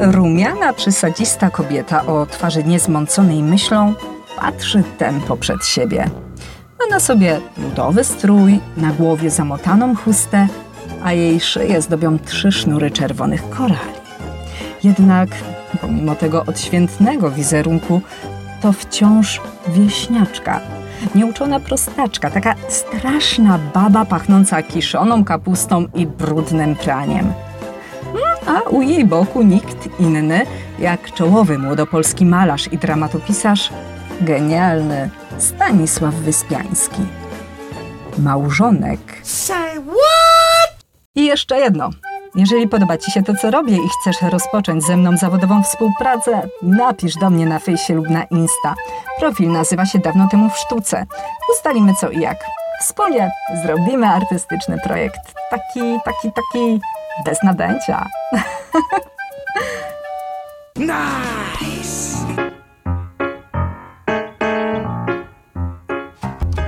Rumiana, przysadzista kobieta o twarzy niezmąconej myślą patrzy tempo przed siebie. Ma na sobie ludowy strój, na głowie zamotaną chustę, a jej szyję zdobią trzy sznury czerwonych korali. Jednak pomimo tego odświętnego wizerunku, to wciąż wieśniaczka, nieuczona prostaczka, taka straszna baba pachnąca kiszoną kapustą i brudnym praniem. A u jej boku nikt inny jak czołowy młodopolski malarz i dramatopisarz, genialny Stanisław Wyspiański. Małżonek. Say what? I jeszcze jedno. Jeżeli podoba Ci się to, co robię i chcesz rozpocząć ze mną zawodową współpracę, napisz do mnie na fejsie lub na Insta. Profil nazywa się Dawno temu w sztuce. Ustalimy co i jak. Wspólnie zrobimy artystyczny projekt. Taki, taki, taki bez nadęcia. Nice.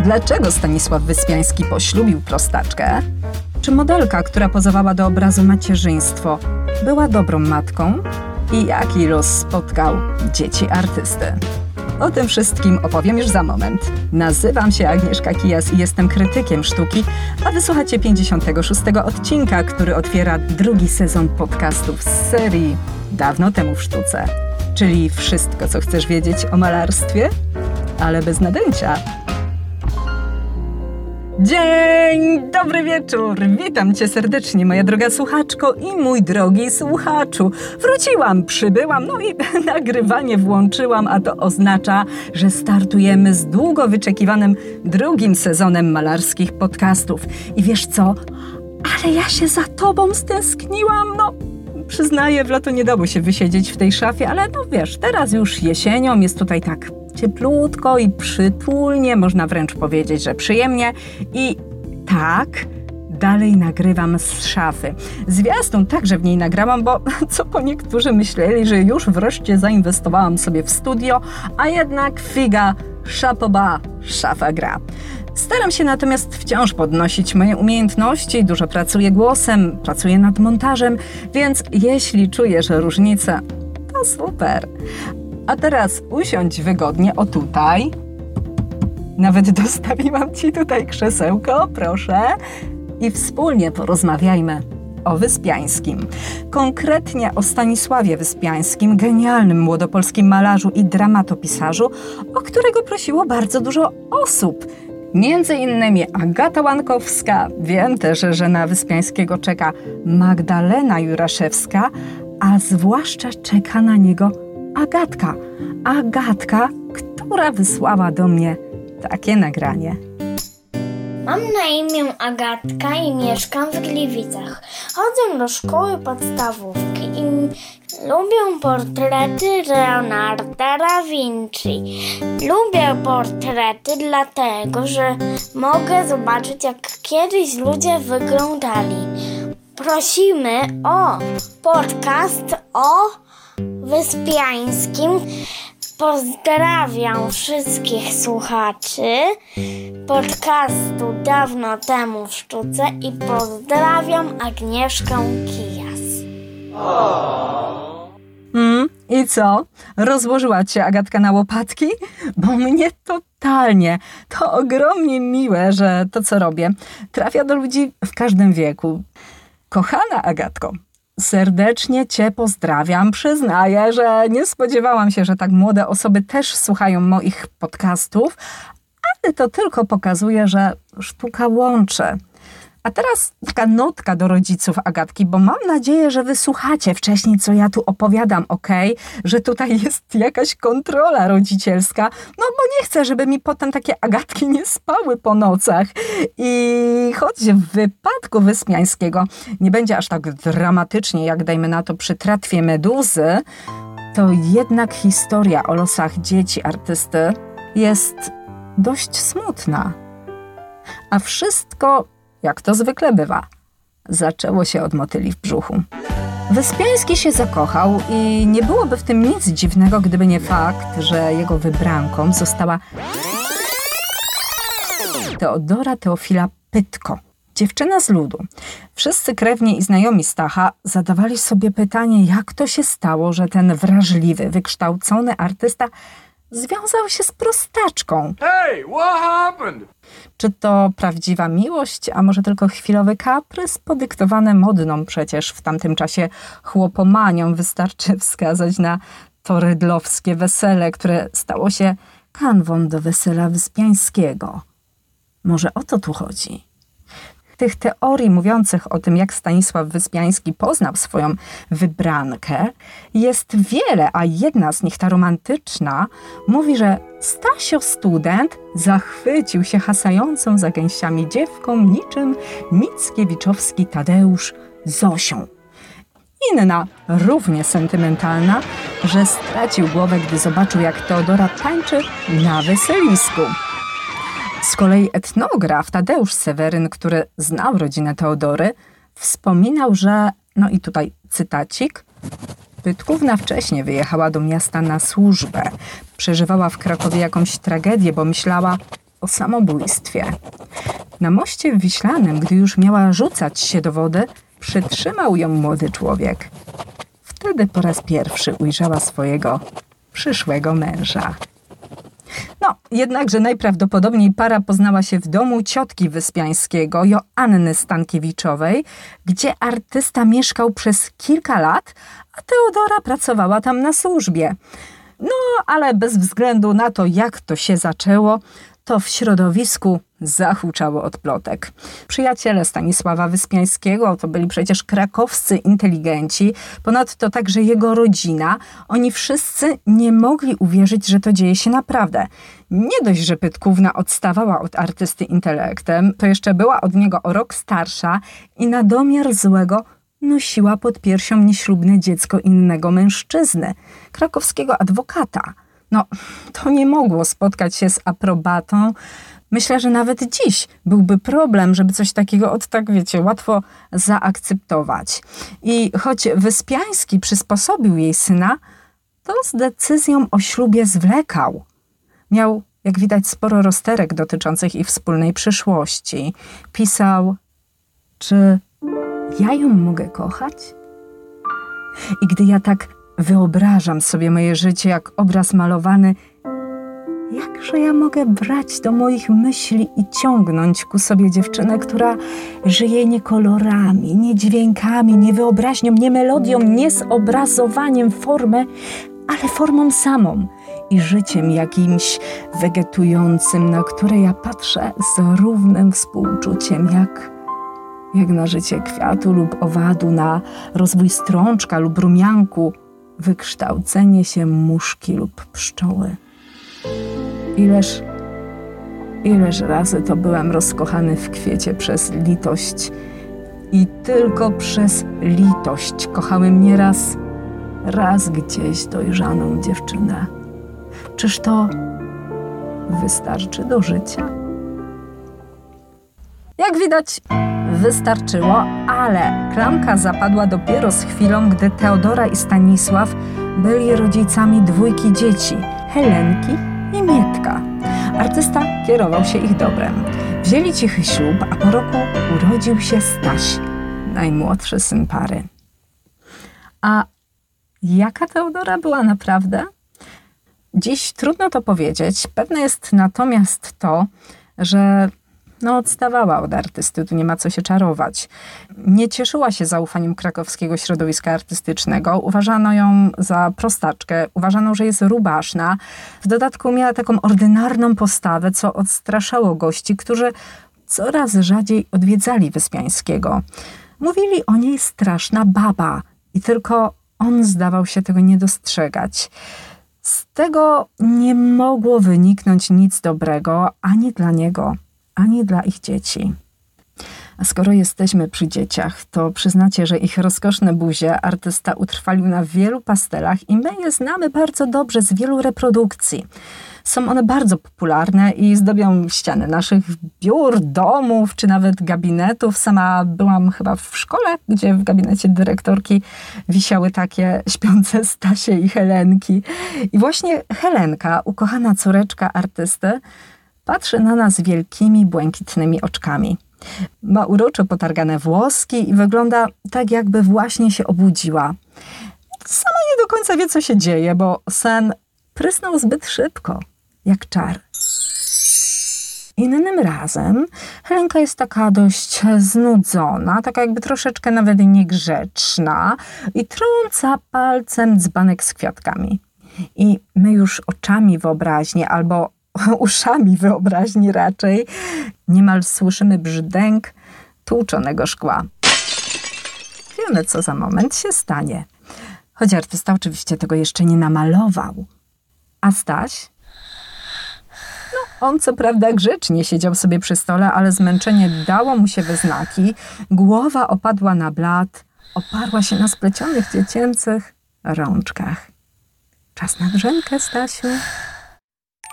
Dlaczego Stanisław Wyspiański poślubił prostaczkę? Czy modelka, która pozowała do obrazu macierzyństwo, była dobrą matką? I jaki los spotkał dzieci artysty? O tym wszystkim opowiem już za moment. Nazywam się Agnieszka Kijas i jestem krytykiem sztuki, a wysłuchacie 56 odcinka, który otwiera drugi sezon podcastów z serii Dawno temu w sztuce. Czyli wszystko, co chcesz wiedzieć o malarstwie, ale bez nadęcia. Dzień dobry wieczór! Witam Cię serdecznie, moja droga słuchaczko i mój drogi słuchaczu. Wróciłam, przybyłam, no i nagrywanie włączyłam, a to oznacza, że startujemy z długo wyczekiwanym drugim sezonem malarskich podcastów. I wiesz co? Ale ja się za Tobą stęskniłam, no. Przyznaję, w lato nie dało się wysiedzieć w tej szafie, ale no wiesz, teraz już jesienią jest tutaj tak cieplutko i przytulnie, można wręcz powiedzieć, że przyjemnie. I tak, dalej nagrywam z szafy. Zwiastun także w niej nagrałam, bo co po niektórzy myśleli, że już wreszcie zainwestowałam sobie w studio, a jednak figa, szapoba, szafa gra. Staram się natomiast wciąż podnosić moje umiejętności, dużo pracuję głosem, pracuję nad montażem, więc jeśli czujesz różnicę, to super. A teraz usiądź wygodnie o tutaj. Nawet dostawiłam ci tutaj krzesełko, proszę. I wspólnie porozmawiajmy o Wyspiańskim. Konkretnie o Stanisławie Wyspiańskim, genialnym młodopolskim malarzu i dramatopisarzu, o którego prosiło bardzo dużo osób. Między innymi Agata Łankowska, wiem też, że na Wyspiańskiego czeka Magdalena Juraszewska, a zwłaszcza czeka na niego Agatka. Agatka, która wysłała do mnie takie nagranie. Mam na imię Agatka i mieszkam w Gliwicach. Chodzę do szkoły podstawówki i lubię portrety Leonarda da Vinci. Lubię portrety dlatego, że mogę zobaczyć jak kiedyś ludzie wyglądali. Prosimy o podcast o Wyspiańskim. Pozdrawiam wszystkich słuchaczy podcastu Dawno temu w sztuce i pozdrawiam Agnieszkę Kijas. Mm, I co? Rozłożyła cię Agatka na łopatki? Bo mnie totalnie. To ogromnie miłe, że to, co robię, trafia do ludzi w każdym wieku. Kochana Agatko, serdecznie Cię pozdrawiam. Przyznaję, że nie spodziewałam się, że tak młode osoby też słuchają moich podcastów, ale to tylko pokazuje, że sztuka łączy. A teraz taka notka do rodziców Agatki, bo mam nadzieję, że wysłuchacie wcześniej, co ja tu opowiadam, ok? Że tutaj jest jakaś kontrola rodzicielska, no bo nie chcę, żeby mi potem takie Agatki nie spały po nocach. I choć w wypadku Wyspiańskiego nie będzie aż tak dramatycznie, jak dajmy na to przy tratwie meduzy, to jednak historia o losach dzieci artysty jest dość smutna. A wszystko jak to zwykle bywa. Zaczęło się od motyli w brzuchu. Wyspiański się zakochał i nie byłoby w tym nic dziwnego, gdyby nie fakt, że jego wybranką została Teodora Teofila Pytko, Dziewczyna z ludu. Wszyscy krewni i znajomi Stacha zadawali sobie pytanie, jak to się stało, że ten wrażliwy, wykształcony artysta związał się z prostaczką. Hey, what happened? Czy to prawdziwa miłość, a może tylko chwilowy kaprys podyktowany modną przecież w tamtym czasie chłopomanią? Wystarczy wskazać na to rydlowskie wesele, które stało się kanwą do wesela Wyspiańskiego. Może o to tu chodzi? Tych teorii mówiących o tym, jak Stanisław Wyspiański poznał swoją wybrankę, jest wiele, a jedna z nich, ta romantyczna, mówi, że Stasio student zachwycił się hasającą za gęsiami dziewką niczym Mickiewiczowski Tadeusz Zosią. Inna, równie sentymentalna, że stracił głowę, gdy zobaczył, jak Teodora tańczy na weselisku. Z kolei etnograf Tadeusz Seweryn, który znał rodzinę Teodory, wspominał, że, no i tutaj cytacik, Pytkówna wcześniej wyjechała do miasta na służbę. Przeżywała w Krakowie jakąś tragedię, bo myślała o samobójstwie. Na moście wiślanym, gdy już miała rzucać się do wody, przytrzymał ją młody człowiek. Wtedy po raz pierwszy ujrzała swojego przyszłego męża. No, jednakże najprawdopodobniej para poznała się w domu ciotki Wyspiańskiego, Joanny Stankiewiczowej, gdzie artysta mieszkał przez kilka lat, a Teodora pracowała tam na służbie. No, ale bez względu na to, jak to się zaczęło, to w środowisku zahuczało od plotek. Przyjaciele Stanisława Wyspiańskiego to byli przecież krakowscy inteligenci, ponadto także jego rodzina. Oni wszyscy nie mogli uwierzyć, że to dzieje się naprawdę. Nie dość, że Pytkówna odstawała od artysty intelektem, to jeszcze była od niego o rok starsza i na domiar złego nosiła pod piersią nieślubne dziecko innego mężczyzny, krakowskiego adwokata. No, to nie mogło spotkać się z aprobatą. Myślę, że nawet dziś byłby problem, żeby coś takiego od tak, wiecie, łatwo zaakceptować. I choć Wyspiański przysposobił jej syna, to z decyzją o ślubie zwlekał. Miał, jak widać, sporo rozterek dotyczących ich wspólnej przyszłości. Pisał, czy ja ją mogę kochać? I gdy ja tak wyobrażam sobie moje życie jak obraz malowany, jakże ja mogę brać do moich myśli i ciągnąć ku sobie dziewczynę, która żyje nie kolorami, nie dźwiękami, nie wyobraźnią, nie melodią, nie zobrazowaniem formy, ale formą samą i życiem jakimś wegetującym, na które ja patrzę z równym współczuciem, jak jak na życie kwiatu lub owadu, na rozwój strączka lub rumianku, wykształcenie się muszki lub pszczoły. Ileż, ileż razy to byłem rozkochany w kwiecie przez litość i tylko przez litość kochałem nieraz raz gdzieś dojrzaną dziewczynę. Czyż to wystarczy do życia? Jak widać, wystarczyło, ale klamka zapadła dopiero z chwilą, gdy Teodora i Stanisław byli rodzicami dwójki dzieci Helenki i Mietka. Artysta kierował się ich dobrem. Wzięli cichy ślub, a po roku urodził się Staś, najmłodszy syn pary. A jaka Teodora była naprawdę? Dziś trudno to powiedzieć. Pewne jest natomiast to, że no, odstawała od artysty, tu nie ma co się czarować. Nie cieszyła się zaufaniem krakowskiego środowiska artystycznego. Uważano ją za prostaczkę, uważano, że jest rubaszna. W dodatku miała taką ordynarną postawę, co odstraszało gości, którzy coraz rzadziej odwiedzali Wyspiańskiego. Mówili o niej straszna baba i tylko on zdawał się tego nie dostrzegać. Z tego nie mogło wyniknąć nic dobrego ani dla niego, ani dla ich dzieci. A skoro jesteśmy przy dzieciach, to przyznacie, że ich rozkoszne buzie artysta utrwalił na wielu pastelach i my je znamy bardzo dobrze z wielu reprodukcji. Są one bardzo popularne i zdobią ściany naszych biur, domów czy nawet gabinetów. Sama byłam chyba w szkole, gdzie w gabinecie dyrektorki wisiały takie śpiące Stasie i Helenki. I właśnie Helenka, ukochana córeczka artysty, patrzy na nas wielkimi, błękitnymi oczkami. Ma uroczo potargane włoski i wygląda tak, jakby właśnie się obudziła. Sama nie do końca wie, co się dzieje, bo sen prysnął zbyt szybko, jak czar. Innym razem Helenka jest taka dość znudzona, taka jakby troszeczkę nawet niegrzeczna i trąca palcem dzbanek z kwiatkami. I my już oczami wyobraźni albo uszami wyobraźni raczej niemal słyszymy brzdęk tłuczonego szkła. Wiemy, co za moment się stanie. Choć artysta oczywiście tego jeszcze nie namalował. A Staś? No, on co prawda grzecznie siedział sobie przy stole, ale zmęczenie dało mu się we znaki. Głowa opadła na blat, oparła się na splecionych dziecięcych rączkach. Czas na drzemkę, Stasiu.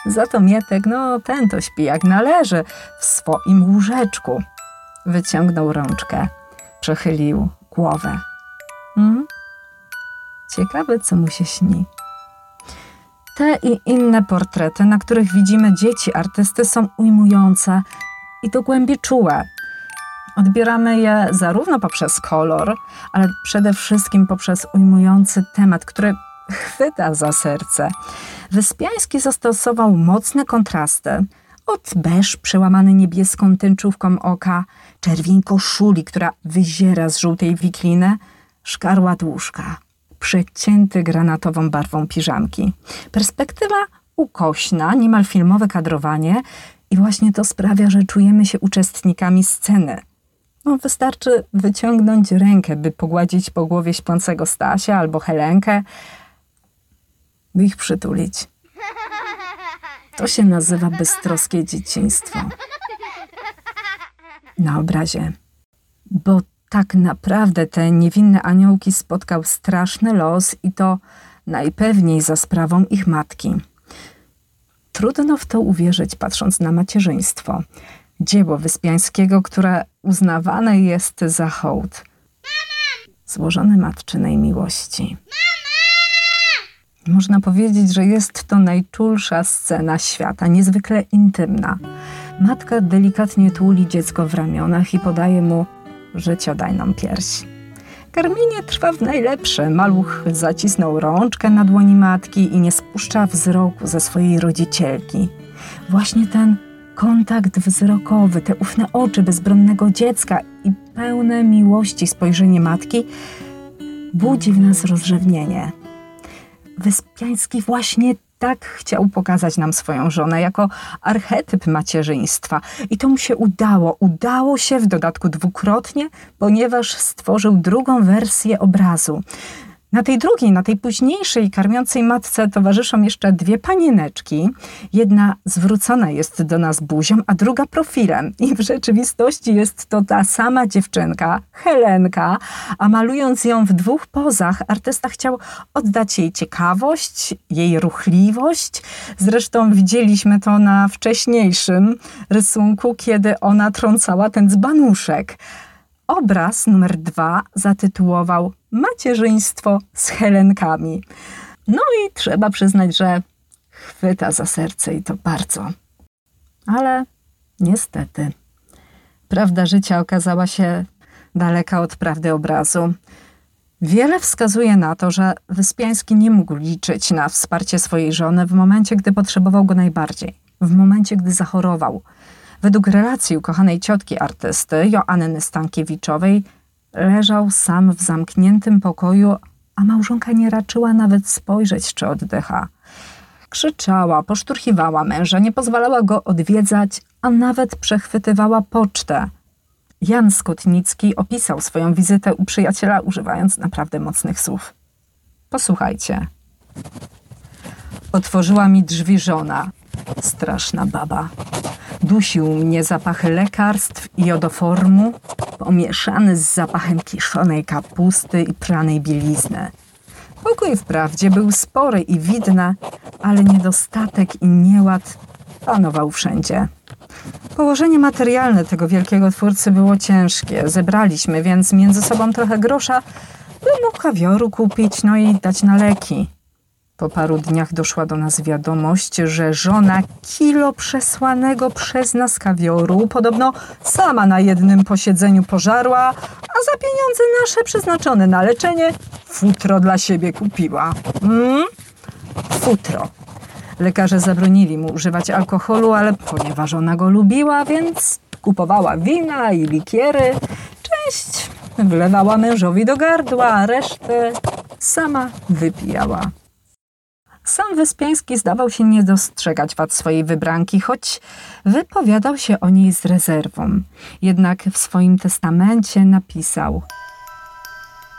Za to Mietek, no ten to śpi jak należy, w swoim łóżeczku. Wyciągnął rączkę, przechylił głowę. Hmm? Ciekawe, co mu się śni. Te i inne portrety, na których widzimy dzieci artysty, są ujmujące i do głębi czułe. Odbieramy je zarówno poprzez kolor, ale przede wszystkim poprzez ujmujący temat, który chwyta za serce. Wyspiański zastosował mocne kontrasty. Od beż przełamany niebieską tęczówką oka, czerwień koszuli, która wyziera z żółtej wikliny, szkarłat łóżka, przecięty granatową barwą piżamki. Perspektywa ukośna, niemal filmowe kadrowanie i właśnie to sprawia, że czujemy się uczestnikami sceny. No, wystarczy wyciągnąć rękę, by pogładzić po głowie śpiącego Stasia albo Helenkę, by ich przytulić. To się nazywa beztroskie dzieciństwo. Na obrazie. Bo tak naprawdę te niewinne aniołki spotkał straszny los i to najpewniej za sprawą ich matki. Trudno w to uwierzyć, patrząc na macierzyństwo. Dzieło Wyspiańskiego, które uznawane jest za hołd. Złożone matczynej miłości. Można powiedzieć, że jest to najczulsza scena świata, niezwykle intymna. Matka delikatnie tuli dziecko w ramionach i podaje mu życiodajną pierś. Karmienie trwa w najlepsze. Maluch zacisnął rączkę na dłoni matki i nie spuszcza wzroku ze swojej rodzicielki. Właśnie ten kontakt wzrokowy, te ufne oczy bezbronnego dziecka i pełne miłości spojrzenie matki budzi w nas rozrzewnienie. Wyspiański właśnie tak chciał pokazać nam swoją żonę jako archetyp macierzyństwa. I to mu się udało. Udało się w dodatku dwukrotnie, ponieważ stworzył drugą wersję obrazu. Na tej drugiej, na tej późniejszej karmiącej matce towarzyszą jeszcze dwie panieneczki. Jedna zwrócona jest do nas buzią, a druga profilem. I w rzeczywistości jest to ta sama dziewczynka, Helenka, a malując ją w dwóch pozach, artysta chciał oddać jej ciekawość, jej ruchliwość. Zresztą widzieliśmy to na wcześniejszym rysunku, kiedy ona trącała ten dzbanuszek. Obraz numer dwa zatytułował Macierzyństwo z Helenkami. No i trzeba przyznać, że chwyta za serce i to bardzo. Ale niestety, prawda życia okazała się daleka od prawdy obrazu. Wiele wskazuje na to, że Wyspiański nie mógł liczyć na wsparcie swojej żony w momencie, gdy potrzebował go najbardziej, w momencie, gdy zachorował. Według relacji ukochanej ciotki artysty, Joanny Stankiewiczowej, leżał sam w zamkniętym pokoju, a małżonka nie raczyła nawet spojrzeć czy oddycha. Krzyczała, poszturchiwała męża, nie pozwalała go odwiedzać, a nawet przechwytywała pocztę. Jan Skotnicki opisał swoją wizytę u przyjaciela, używając naprawdę mocnych słów. Posłuchajcie. Otworzyła mi drzwi żona, straszna baba. Dusił mnie zapachy lekarstw i jodoformu, pomieszany z zapachem kiszonej kapusty i pranej bielizny. Pokój wprawdzie był spory i widny, ale niedostatek i nieład panował wszędzie. Położenie materialne tego wielkiego twórcy było ciężkie. Zebraliśmy więc między sobą trochę grosza, by mu kawioru kupić, no i dać na leki. Po paru dniach doszła do nas wiadomość, że żona kilo przesłanego przez nas kawioru podobno sama na jednym posiedzeniu pożarła, a za pieniądze nasze przeznaczone na leczenie futro dla siebie kupiła. Mm? Futro. Lekarze zabronili mu używać alkoholu, ale ponieważ ona go lubiła, więc kupowała wina i likiery. Część wlewała mężowi do gardła, a resztę sama wypijała. Sam Wyspiański zdawał się nie dostrzegać wad swojej wybranki, choć wypowiadał się o niej z rezerwą. Jednak w swoim testamencie napisał: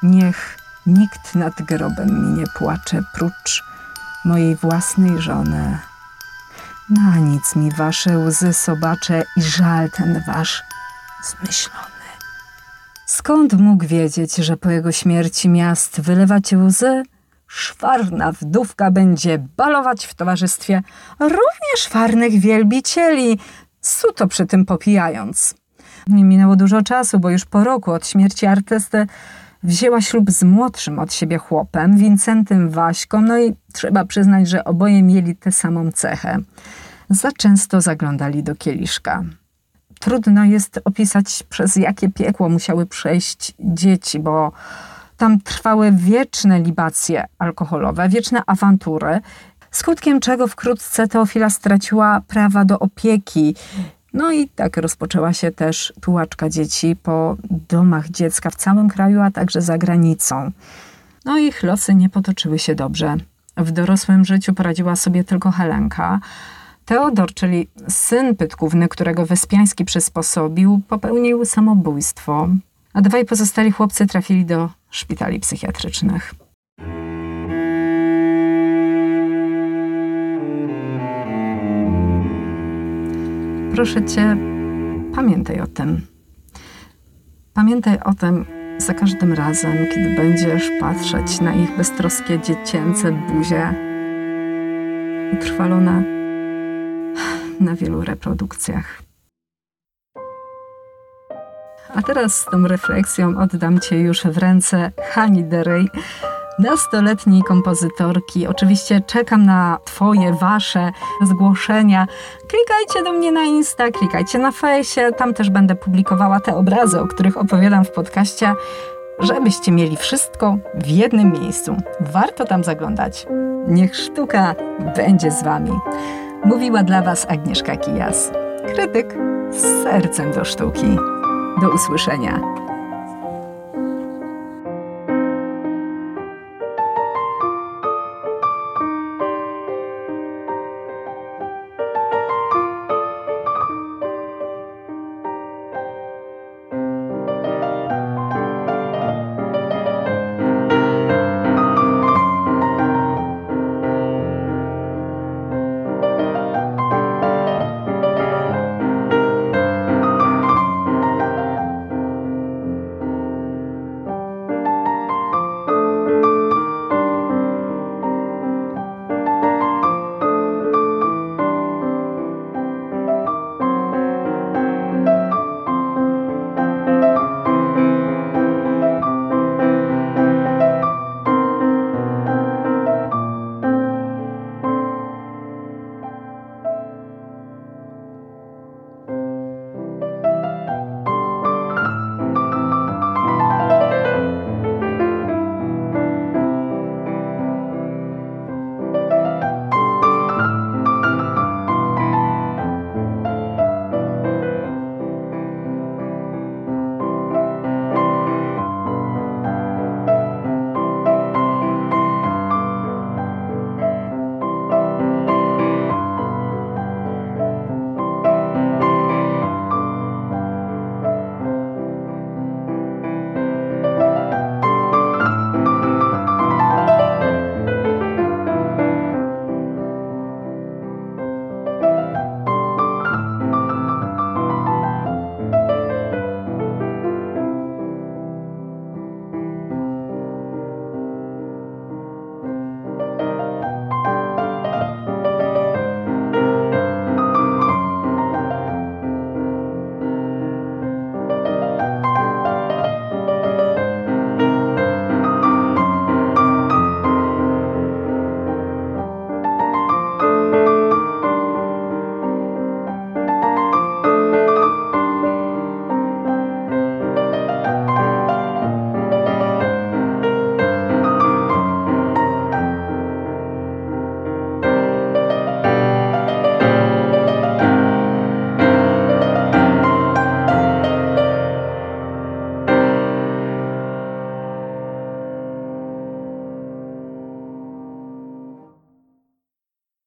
Niech nikt nad grobem mi nie płacze, prócz mojej własnej żony. Na nic mi wasze łzy sobacze i żal ten wasz zmyślony. Skąd mógł wiedzieć, że po jego śmierci miast wylewać łzy? Szwarna wdówka będzie balować w towarzystwie również szwarnych wielbicieli, suto przy tym popijając. Nie minęło dużo czasu, bo już po roku od śmierci artysty wzięła ślub z młodszym od siebie chłopem, Wincentym Waśką, no i trzeba przyznać, że oboje mieli tę samą cechę. Za często zaglądali do kieliszka. Trudno jest opisać, przez jakie piekło musiały przejść dzieci, bo tam trwały wieczne libacje alkoholowe, wieczne awantury, skutkiem czego wkrótce Teofila straciła prawa do opieki. No i tak rozpoczęła się też tułaczka dzieci po domach dziecka w całym kraju, a także za granicą. No ich losy nie potoczyły się dobrze. W dorosłym życiu poradziła sobie tylko Helenka. Teodor, czyli syn Pytkówny, którego Wyspiański przysposobił, popełnił samobójstwo, a dwaj pozostali chłopcy trafili do szpitali psychiatrycznych. Proszę cię, pamiętaj o tym. Pamiętaj o tym za każdym razem, kiedy będziesz patrzeć na ich beztroskie dziecięce buzie, utrwalone na wielu reprodukcjach. A teraz z tą refleksją oddam Cię już w ręce Hani Derej, nastoletniej kompozytorki. Oczywiście czekam na Twoje, Wasze zgłoszenia. Klikajcie do mnie na Insta, klikajcie na fejsie, tam też będę publikowała te obrazy, o których opowiadam w podcaście, żebyście mieli wszystko w jednym miejscu. Warto tam zaglądać. Niech sztuka będzie z Wami. Mówiła dla Was Agnieszka Kijas, krytyk z sercem do sztuki. Do usłyszenia.